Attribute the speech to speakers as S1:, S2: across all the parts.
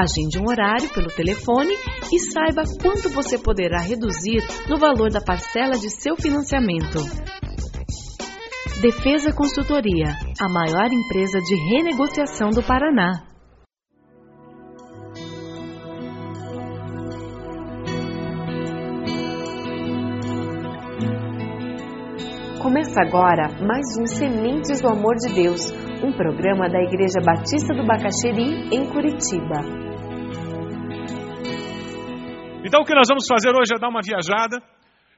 S1: Agende um horário pelo telefone e saiba quanto você poderá reduzir no valor da parcela de seu financiamento. Defesa Consultoria, a maior empresa de renegociação do Paraná. Começa agora mais um Sementes do Amor de Deus, um programa da Igreja Batista do Bacaxeri, em Curitiba.
S2: Então o que nós vamos fazer hoje é dar uma viajada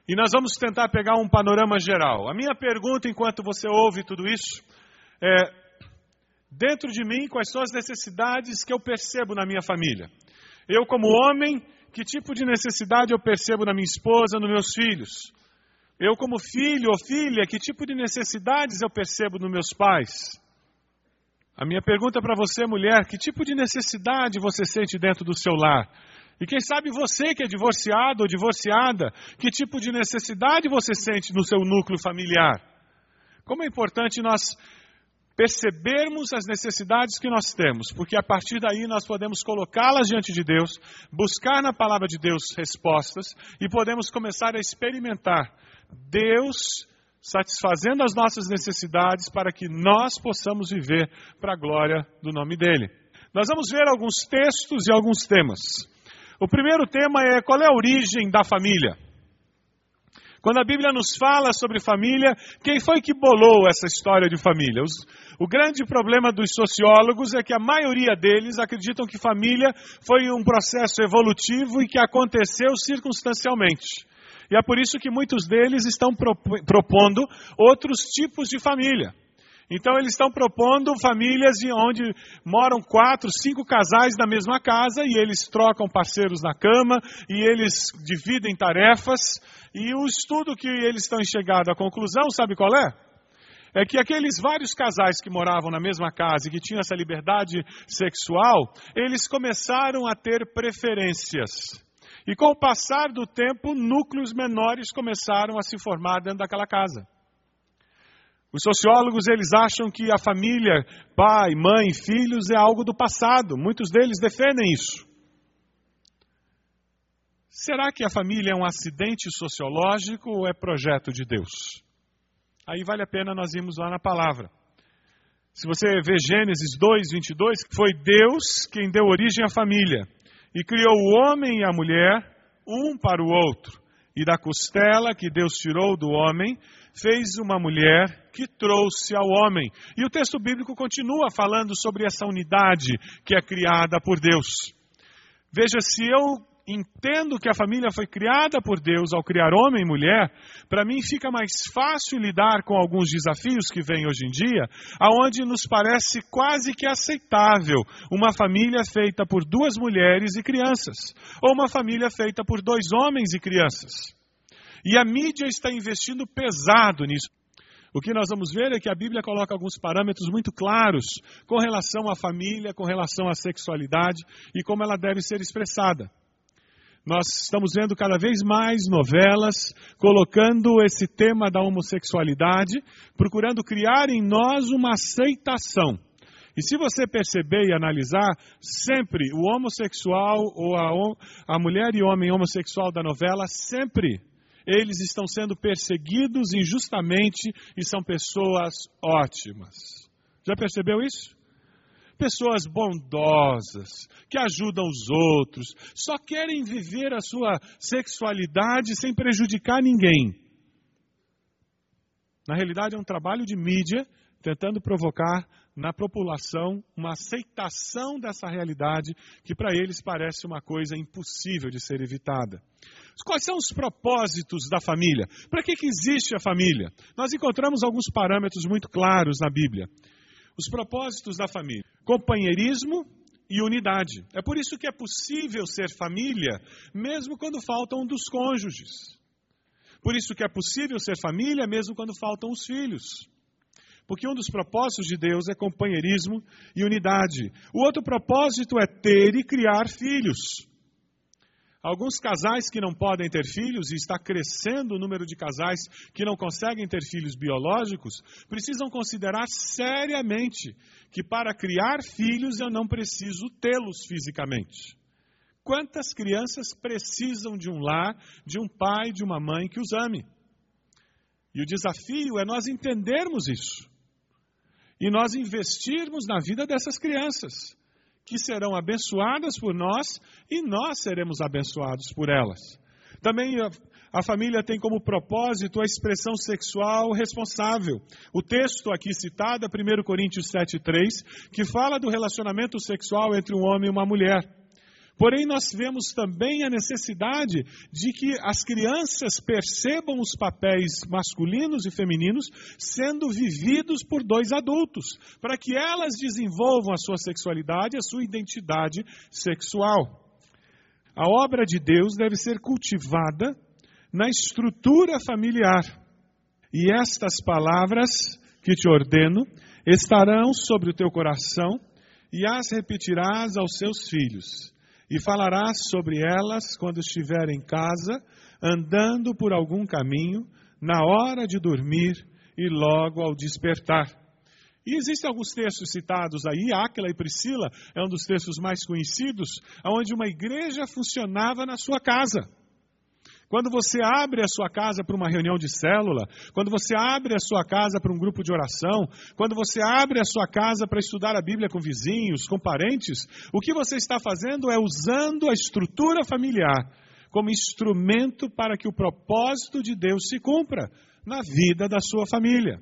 S2: e nós vamos tentar pegar um panorama geral. A minha pergunta, enquanto você ouve tudo isso, é: dentro de mim, quais são as necessidades que eu percebo na minha família? Eu, como homem, que tipo de necessidade eu percebo na minha esposa, nos meus filhos? Eu, como filho ou filha, que tipo de necessidades eu percebo nos meus pais? A minha pergunta para você, mulher, que tipo de necessidade você sente dentro do seu lar? E quem sabe você que é divorciado ou divorciada, que tipo de necessidade você sente no seu núcleo familiar? Como é importante nós percebermos as necessidades que nós temos, porque a partir daí nós podemos colocá-las diante de Deus, buscar na palavra de Deus respostas e podemos começar a experimentar Deus satisfazendo as nossas necessidades para que nós possamos viver para a glória do nome dele. Nós vamos ver alguns textos e alguns temas. O primeiro tema é qual é a origem da família. Quando a Bíblia nos fala sobre família, quem foi que bolou essa história de família? Os, o grande problema dos sociólogos é que a maioria deles acreditam que família foi um processo evolutivo e que aconteceu circunstancialmente. E é por isso que muitos deles estão propondo outros tipos de família. Então eles estão propondo famílias de onde moram quatro, cinco casais na mesma casa e eles trocam parceiros na cama e eles dividem tarefas. E o estudo que eles estão chegando à conclusão, sabe qual é? É que aqueles vários casais que moravam na mesma casa e que tinham essa liberdade sexual, eles começaram a ter preferências. E com o passar do tempo, núcleos menores começaram a se formar dentro daquela casa. Os sociólogos eles acham que a família, pai, mãe, filhos é algo do passado. Muitos deles defendem isso. Será que a família é um acidente sociológico ou é projeto de Deus? Aí vale a pena nós irmos lá na palavra. Se você vê Gênesis 2, 22, foi Deus quem deu origem à família e criou o homem e a mulher, um para o outro. E da costela que Deus tirou do homem, fez uma mulher que trouxe ao homem. E o texto bíblico continua falando sobre essa unidade que é criada por Deus. Veja, se eu entendo que a família foi criada por Deus ao criar homem e mulher, para mim fica mais fácil lidar com alguns desafios que vêm hoje em dia, aonde nos parece quase que aceitável uma família feita por duas mulheres e crianças, ou uma família feita por dois homens e crianças. E a mídia está investindo pesado nisso. O que nós vamos ver é que a Bíblia coloca alguns parâmetros muito claros com relação à família, com relação à sexualidade e como ela deve ser expressada. Nós estamos vendo cada vez mais novelas colocando esse tema da homossexualidade, procurando criar em nós uma aceitação. E se você perceber e analisar, sempre o homossexual ou a, a mulher e homem homossexual da novela, sempre eles estão sendo perseguidos injustamente e são pessoas ótimas. Já percebeu isso? Pessoas bondosas, que ajudam os outros, só querem viver a sua sexualidade sem prejudicar ninguém. Na realidade, é um trabalho de mídia tentando provocar na população uma aceitação dessa realidade que para eles parece uma coisa impossível de ser evitada. Quais são os propósitos da família? Para que, que existe a família? Nós encontramos alguns parâmetros muito claros na Bíblia. Os propósitos da família: companheirismo e unidade. É por isso que é possível ser família, mesmo quando faltam um dos cônjuges. Por isso que é possível ser família, mesmo quando faltam os filhos. Porque um dos propósitos de Deus é companheirismo e unidade. O outro propósito é ter e criar filhos. Alguns casais que não podem ter filhos, e está crescendo o número de casais que não conseguem ter filhos biológicos, precisam considerar seriamente que para criar filhos eu não preciso tê-los fisicamente. Quantas crianças precisam de um lar, de um pai, de uma mãe que os ame? E o desafio é nós entendermos isso. E nós investirmos na vida dessas crianças que serão abençoadas por nós e nós seremos abençoados por elas. Também a, família tem como propósito a expressão sexual responsável. O texto aqui citado é 1 Coríntios 7,3, que fala do relacionamento sexual entre um homem e uma mulher. Porém, nós vemos também a necessidade de que as crianças percebam os papéis masculinos e femininos sendo vividos por dois adultos, para que elas desenvolvam a sua sexualidade, a sua identidade sexual. A obra de Deus deve ser cultivada na estrutura familiar. E estas palavras que te ordeno estarão sobre o teu coração e as repetirás aos seus filhos e falarás sobre elas quando estiver em casa, andando por algum caminho, na hora de dormir e logo ao despertar. E existem alguns textos citados aí, Áquila e Priscila é um dos textos mais conhecidos, onde uma igreja funcionava na sua casa. Quando você abre a sua casa para uma reunião de célula, quando você abre a sua casa para um grupo de oração, quando você abre a sua casa para estudar a Bíblia com vizinhos, com parentes, o que você está fazendo é usando a estrutura familiar como instrumento para que o propósito de Deus se cumpra na vida da sua família.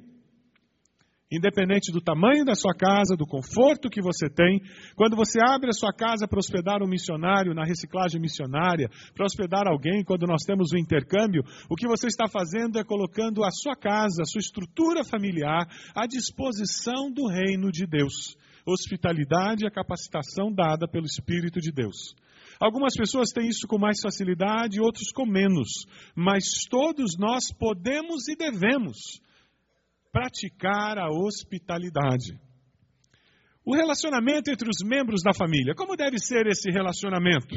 S2: Independente do tamanho da sua casa, do conforto que você tem, quando você abre a sua casa para hospedar um missionário na reciclagem missionária, para hospedar alguém, quando nós temos o um intercâmbio, o que você está fazendo é colocando a sua casa, a sua estrutura familiar à disposição do reino de Deus. Hospitalidade e a capacitação dada pelo Espírito de Deus. Algumas pessoas têm isso com mais facilidade, outros com menos, mas todos nós podemos e devemos praticar a hospitalidade. O relacionamento entre os membros da família. Como deve ser esse relacionamento?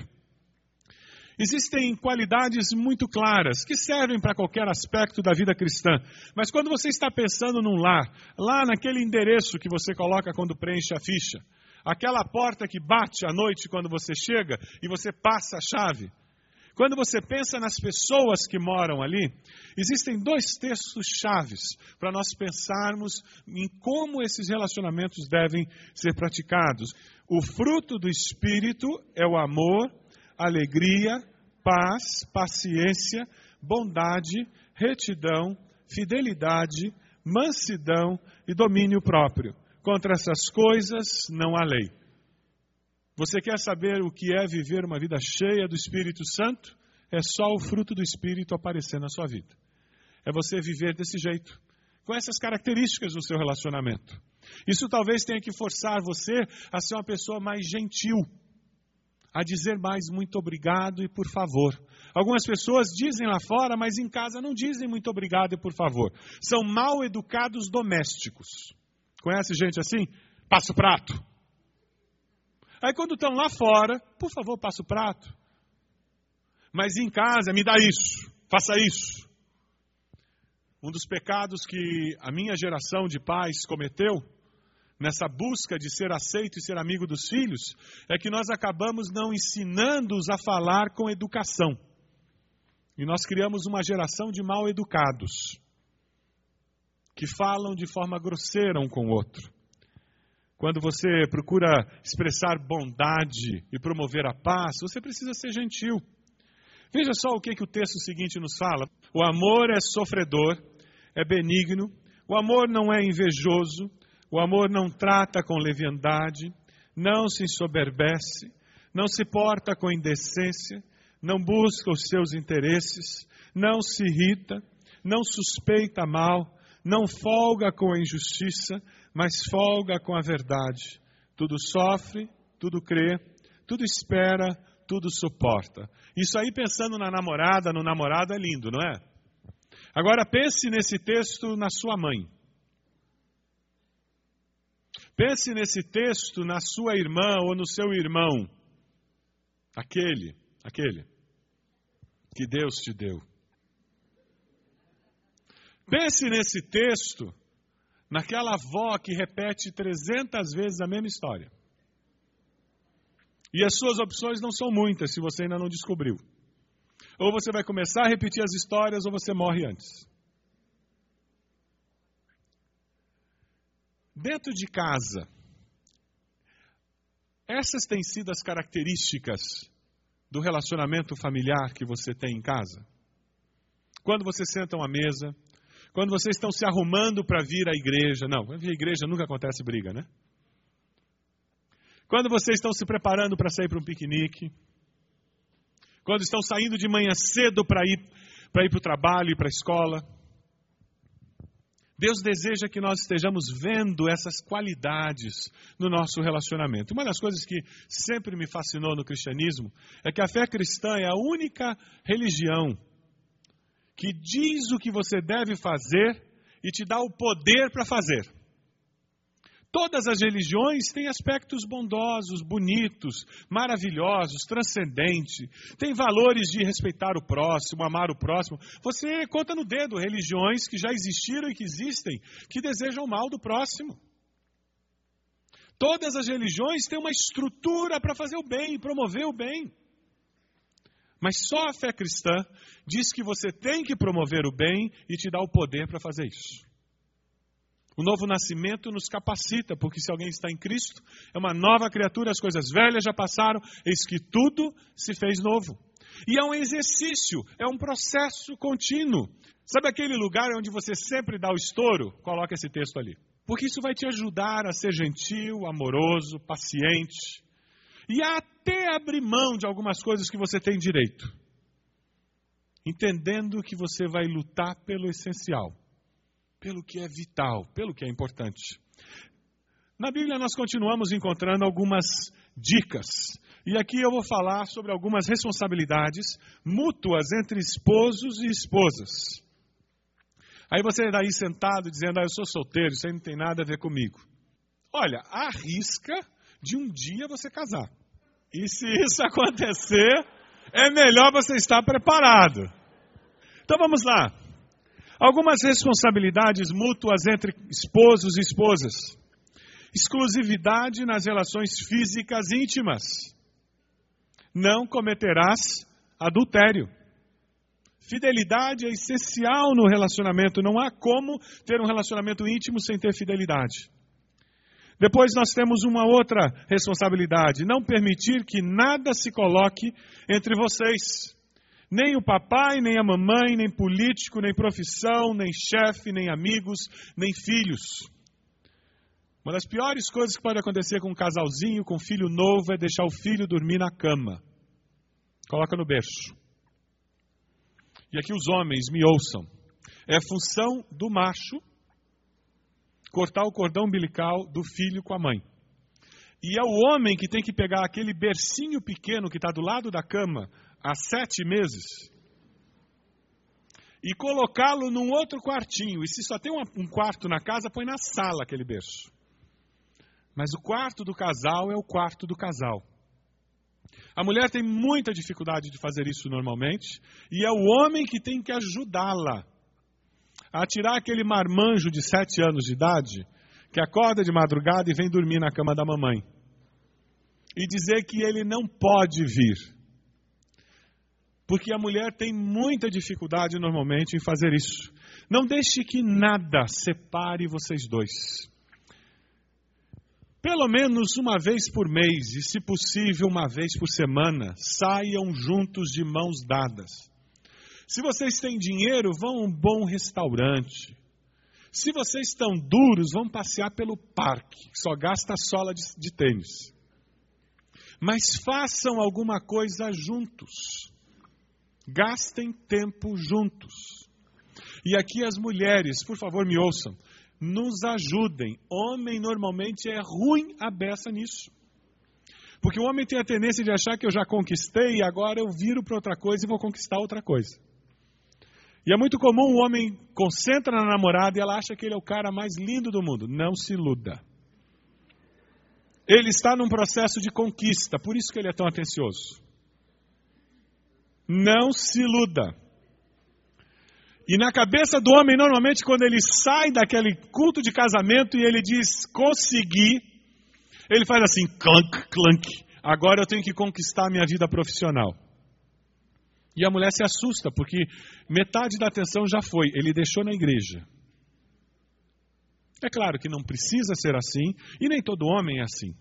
S2: Existem qualidades muito claras que servem para qualquer aspecto da vida cristã. Mas quando você está pensando num lar, lá naquele endereço que você coloca quando preenche a ficha, aquela porta que bate à noite quando você chega e você passa a chave, quando você pensa nas pessoas que moram ali, existem dois textos chaves para nós pensarmos em como esses relacionamentos devem ser praticados. O fruto do Espírito é o amor, alegria, paz, paciência, bondade, retidão, fidelidade, mansidão e domínio próprio. Contra essas coisas não há lei. Você quer saber o que é viver uma vida cheia do Espírito Santo? É só o fruto do Espírito aparecer na sua vida. É você viver desse jeito, com essas características do seu relacionamento. Isso talvez tenha que forçar você a ser uma pessoa mais gentil, a dizer mais muito obrigado e por favor. Algumas pessoas dizem lá fora, mas em casa não dizem muito obrigado e por favor. São mal educados domésticos. Conhece gente assim? Passa o prato. Aí quando estão lá fora, por favor, passa o prato. Mas em casa, me dá isso, faça isso. Um dos pecados que a minha geração de pais cometeu, nessa busca de ser aceito e ser amigo dos filhos, é que nós acabamos não ensinando-os a falar com educação. E nós criamos uma geração de mal educados, que falam de forma grosseira um com o outro. Quando você procura expressar bondade e promover a paz, você precisa ser gentil. Veja só o que, que o texto seguinte nos fala. O amor é sofredor, é benigno, o amor não é invejoso, o amor não trata com leviandade, não se ensoberbece, não se porta com indecência, não busca os seus interesses, não se irrita, não suspeita mal, não folga com a injustiça, mas folga com a verdade. Tudo sofre, tudo crê, tudo espera, tudo suporta. Isso aí pensando na namorada, no namorado é lindo, não é? Agora pense nesse texto na sua mãe. Pense nesse texto na sua irmã ou no seu irmão. Aquele, aquele que Deus te deu. Pense nesse texto naquela avó que repete 300 vezes a mesma história. E as suas opções não são muitas se você ainda não descobriu. Ou você vai começar a repetir as histórias ou você morre antes. Dentro de casa, essas têm sido as características do relacionamento familiar que você tem em casa? Quando vocês sentam à mesa, quando vocês estão se arrumando para vir à igreja, não, a igreja nunca acontece briga, né? Quando vocês estão se preparando para sair para um piquenique, quando estão saindo de manhã cedo para ir para ir para o trabalho e para a escola. Deus deseja que nós estejamos vendo essas qualidades no nosso relacionamento. Uma das coisas que sempre me fascinou no cristianismo é que a fé cristã é a única religião que diz o que você deve fazer e te dá o poder para fazer. Todas as religiões têm aspectos bondosos, bonitos, maravilhosos, transcendentes. Tem valores de respeitar o próximo, amar o próximo. Você conta no dedo religiões que já existiram e que existem, que desejam o mal do próximo. Todas as religiões têm uma estrutura para fazer o bem, promover o bem. Mas só a fé cristã diz que você tem que promover o bem e te dá o poder para fazer isso. O novo nascimento nos capacita, porque se alguém está em Cristo, é uma nova criatura, as coisas velhas já passaram, eis que tudo se fez novo. E é um exercício, é um processo contínuo. Sabe aquele lugar onde você sempre dá o estouro? Coloca esse texto ali. Porque isso vai te ajudar a ser gentil, amoroso, paciente e até abrir mão de algumas coisas que você tem direito. Entendendo que você vai lutar pelo essencial pelo que é vital, pelo que é importante. Na Bíblia nós continuamos encontrando algumas dicas. E aqui eu vou falar sobre algumas responsabilidades mútuas entre esposos e esposas. Aí você daí sentado dizendo, ah, eu sou solteiro, isso aí não tem nada a ver comigo. Olha, arrisca de um dia você casar. E se isso acontecer, é melhor você estar preparado. Então vamos lá. Algumas responsabilidades mútuas entre esposos e esposas. Exclusividade nas relações físicas íntimas. Não cometerás adultério. Fidelidade é essencial no relacionamento. Não há como ter um relacionamento íntimo sem ter fidelidade. Depois nós temos uma outra responsabilidade: não permitir que nada se coloque entre vocês. Nem o papai, nem a mamãe, nem político, nem profissão, nem chefe, nem amigos, nem filhos. Uma das piores coisas que pode acontecer com um casalzinho, com um filho novo, é deixar o filho dormir na cama. Coloca no berço. E aqui os homens me ouçam. É função do macho cortar o cordão umbilical do filho com a mãe. E é o homem que tem que pegar aquele bercinho pequeno que está do lado da cama, há sete meses e colocá-lo num outro quartinho. E se só tem um quarto na casa, põe na sala aquele berço. Mas o quarto do casal é o quarto do casal. A mulher tem muita dificuldade de fazer isso normalmente, e é o homem que tem que ajudá-la a tirar aquele marmanjo de sete anos de idade que acorda de madrugada e vem dormir na cama da mamãe. E dizer que ele não pode vir. Porque a mulher tem muita dificuldade normalmente em fazer isso. Não deixe que nada separe vocês dois. Pelo menos uma vez por mês, e se possível, uma vez por semana, saiam juntos de mãos dadas. Se vocês têm dinheiro, vão a um bom restaurante. Se vocês estão duros, vão passear pelo parque, que só gasta sola de, de tênis. Mas façam alguma coisa juntos. Gastem tempo juntos. E aqui as mulheres, por favor, me ouçam nos ajudem. Homem normalmente é ruim a beça nisso. Porque o homem tem a tendência de achar que eu já conquistei e agora eu viro para outra coisa e vou conquistar outra coisa. E é muito comum o homem concentra na namorada e ela acha que ele é o cara mais lindo do mundo. Não se iluda. Ele está num processo de conquista, por isso que ele é tão atencioso. Não se iluda. E na cabeça do homem, normalmente, quando ele sai daquele culto de casamento e ele diz consegui, ele faz assim, clunk, clunk. Agora eu tenho que conquistar a minha vida profissional. E a mulher se assusta, porque metade da atenção já foi, ele deixou na igreja. É claro que não precisa ser assim, e nem todo homem é assim.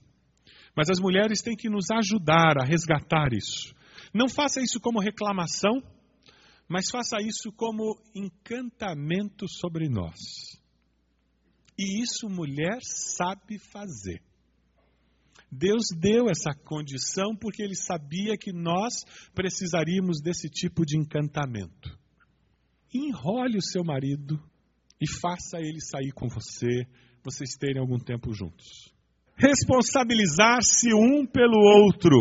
S2: Mas as mulheres têm que nos ajudar a resgatar isso. Não faça isso como reclamação, mas faça isso como encantamento sobre nós. E isso mulher sabe fazer. Deus deu essa condição porque ele sabia que nós precisaríamos desse tipo de encantamento. Enrole o seu marido e faça ele sair com você, vocês terem algum tempo juntos. Responsabilizar-se um pelo outro.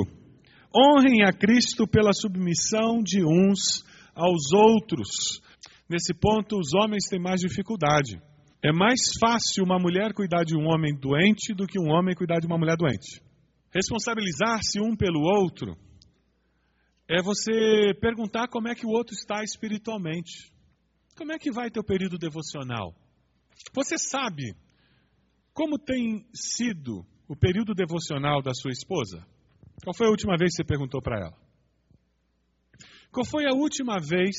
S2: Honrem a Cristo pela submissão de uns aos outros. Nesse ponto, os homens têm mais dificuldade. É mais fácil uma mulher cuidar de um homem doente do que um homem cuidar de uma mulher doente. Responsabilizar-se um pelo outro é você perguntar como é que o outro está espiritualmente. Como é que vai teu período devocional? Você sabe como tem sido o período devocional da sua esposa? Qual foi a última vez que você perguntou para ela? Qual foi a última vez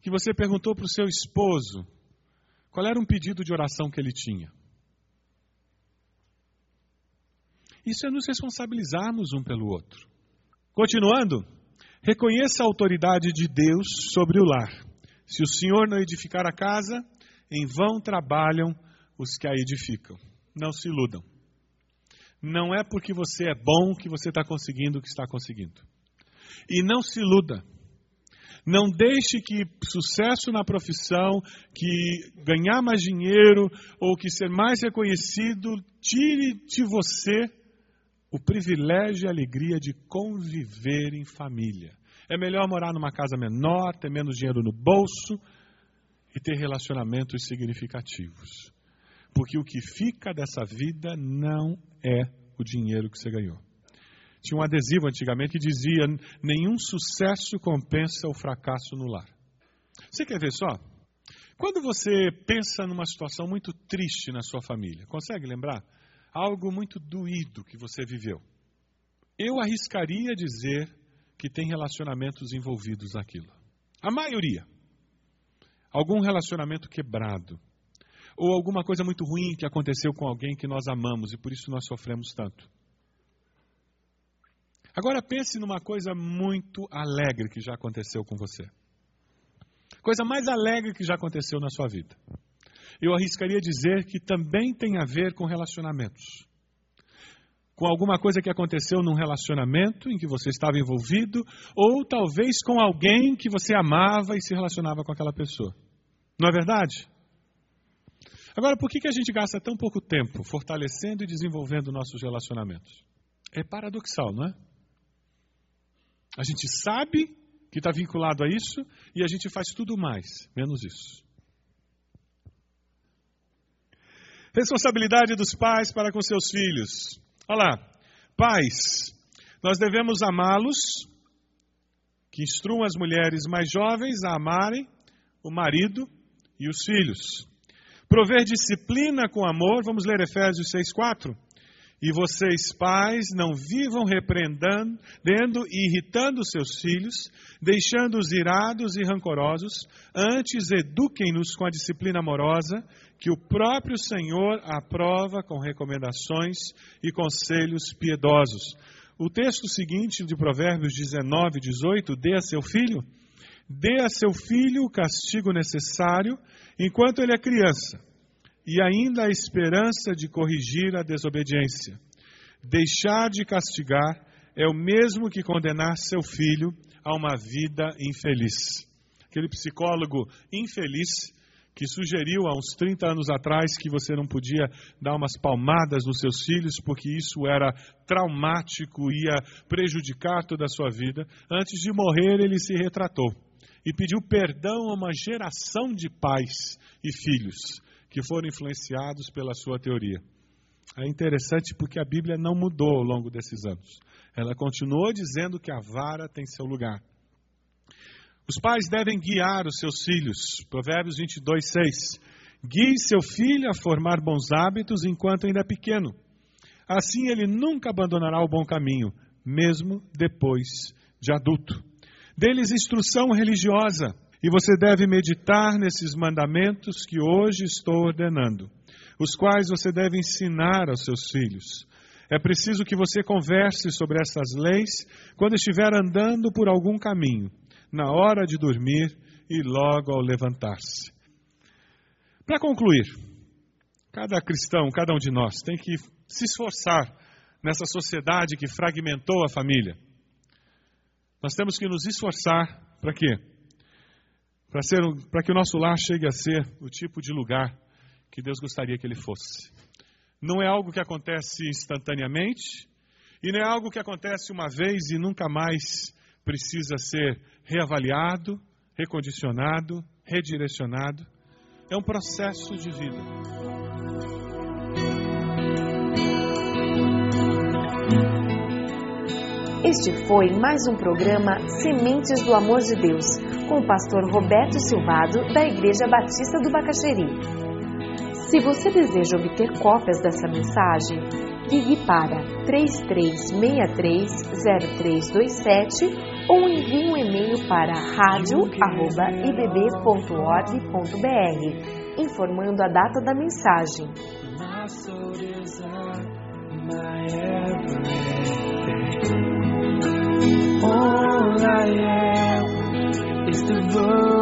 S2: que você perguntou para o seu esposo qual era um pedido de oração que ele tinha? Isso é nos responsabilizarmos um pelo outro. Continuando, reconheça a autoridade de Deus sobre o lar. Se o Senhor não edificar a casa, em vão trabalham os que a edificam. Não se iludam. Não é porque você é bom que você está conseguindo o que está conseguindo. E não se iluda. Não deixe que sucesso na profissão, que ganhar mais dinheiro ou que ser mais reconhecido tire de você o privilégio e a alegria de conviver em família. É melhor morar numa casa menor, ter menos dinheiro no bolso e ter relacionamentos significativos. Porque o que fica dessa vida não é o dinheiro que você ganhou. Tinha um adesivo antigamente que dizia: nenhum sucesso compensa o fracasso no lar. Você quer ver só? Quando você pensa numa situação muito triste na sua família, consegue lembrar? Algo muito doído que você viveu. Eu arriscaria dizer que tem relacionamentos envolvidos naquilo. A maioria. Algum relacionamento quebrado. Ou alguma coisa muito ruim que aconteceu com alguém que nós amamos e por isso nós sofremos tanto. Agora pense numa coisa muito alegre que já aconteceu com você. Coisa mais alegre que já aconteceu na sua vida. Eu arriscaria dizer que também tem a ver com relacionamentos. Com alguma coisa que aconteceu num relacionamento em que você estava envolvido, ou talvez com alguém que você amava e se relacionava com aquela pessoa. Não é verdade? Agora, por que, que a gente gasta tão pouco tempo fortalecendo e desenvolvendo nossos relacionamentos? É paradoxal, não é? A gente sabe que está vinculado a isso e a gente faz tudo mais, menos isso. Responsabilidade dos pais para com seus filhos. Olha lá, pais, Nós devemos amá-los, que instruam as mulheres mais jovens a amarem o marido e os filhos. Prover disciplina com amor, vamos ler Efésios 6,4. E vocês, pais, não vivam repreendendo e irritando seus filhos, deixando-os irados e rancorosos, antes eduquem-nos com a disciplina amorosa, que o próprio Senhor aprova com recomendações e conselhos piedosos. O texto seguinte de Provérbios 19, 18, dê a seu filho, dê a seu filho o castigo necessário enquanto ele é criança e ainda a esperança de corrigir a desobediência. Deixar de castigar é o mesmo que condenar seu filho a uma vida infeliz. Aquele psicólogo infeliz que sugeriu há uns 30 anos atrás que você não podia dar umas palmadas nos seus filhos porque isso era traumático, ia prejudicar toda a sua vida. Antes de morrer, ele se retratou e pediu perdão a uma geração de pais e filhos que foram influenciados pela sua teoria. É interessante porque a Bíblia não mudou ao longo desses anos. Ela continuou dizendo que a vara tem seu lugar. Os pais devem guiar os seus filhos. Provérbios 22, 6. Guie seu filho a formar bons hábitos enquanto ainda é pequeno. Assim ele nunca abandonará o bom caminho, mesmo depois de adulto. Dê-lhes instrução religiosa e você deve meditar nesses mandamentos que hoje estou ordenando, os quais você deve ensinar aos seus filhos. É preciso que você converse sobre essas leis quando estiver andando por algum caminho, na hora de dormir e logo ao levantar-se. Para concluir, cada cristão, cada um de nós, tem que se esforçar nessa sociedade que fragmentou a família. Nós temos que nos esforçar para quê? Para, que o nosso lar chegue a ser o tipo de lugar que Deus gostaria que ele fosse. Não é algo que acontece instantaneamente e não é algo que acontece uma vez e nunca mais precisa ser reavaliado, recondicionado, redirecionado. É um processo de vida.
S1: Este foi mais um programa Sementes do Amor de Deus com o pastor Roberto Silvado, da Igreja Batista do Bacaxeri. Se você deseja obter cópias dessa mensagem, ligue para 33630327 ou envie um e-mail para radio@ibb.org.br, informando a data da mensagem. All I am the
S3: world.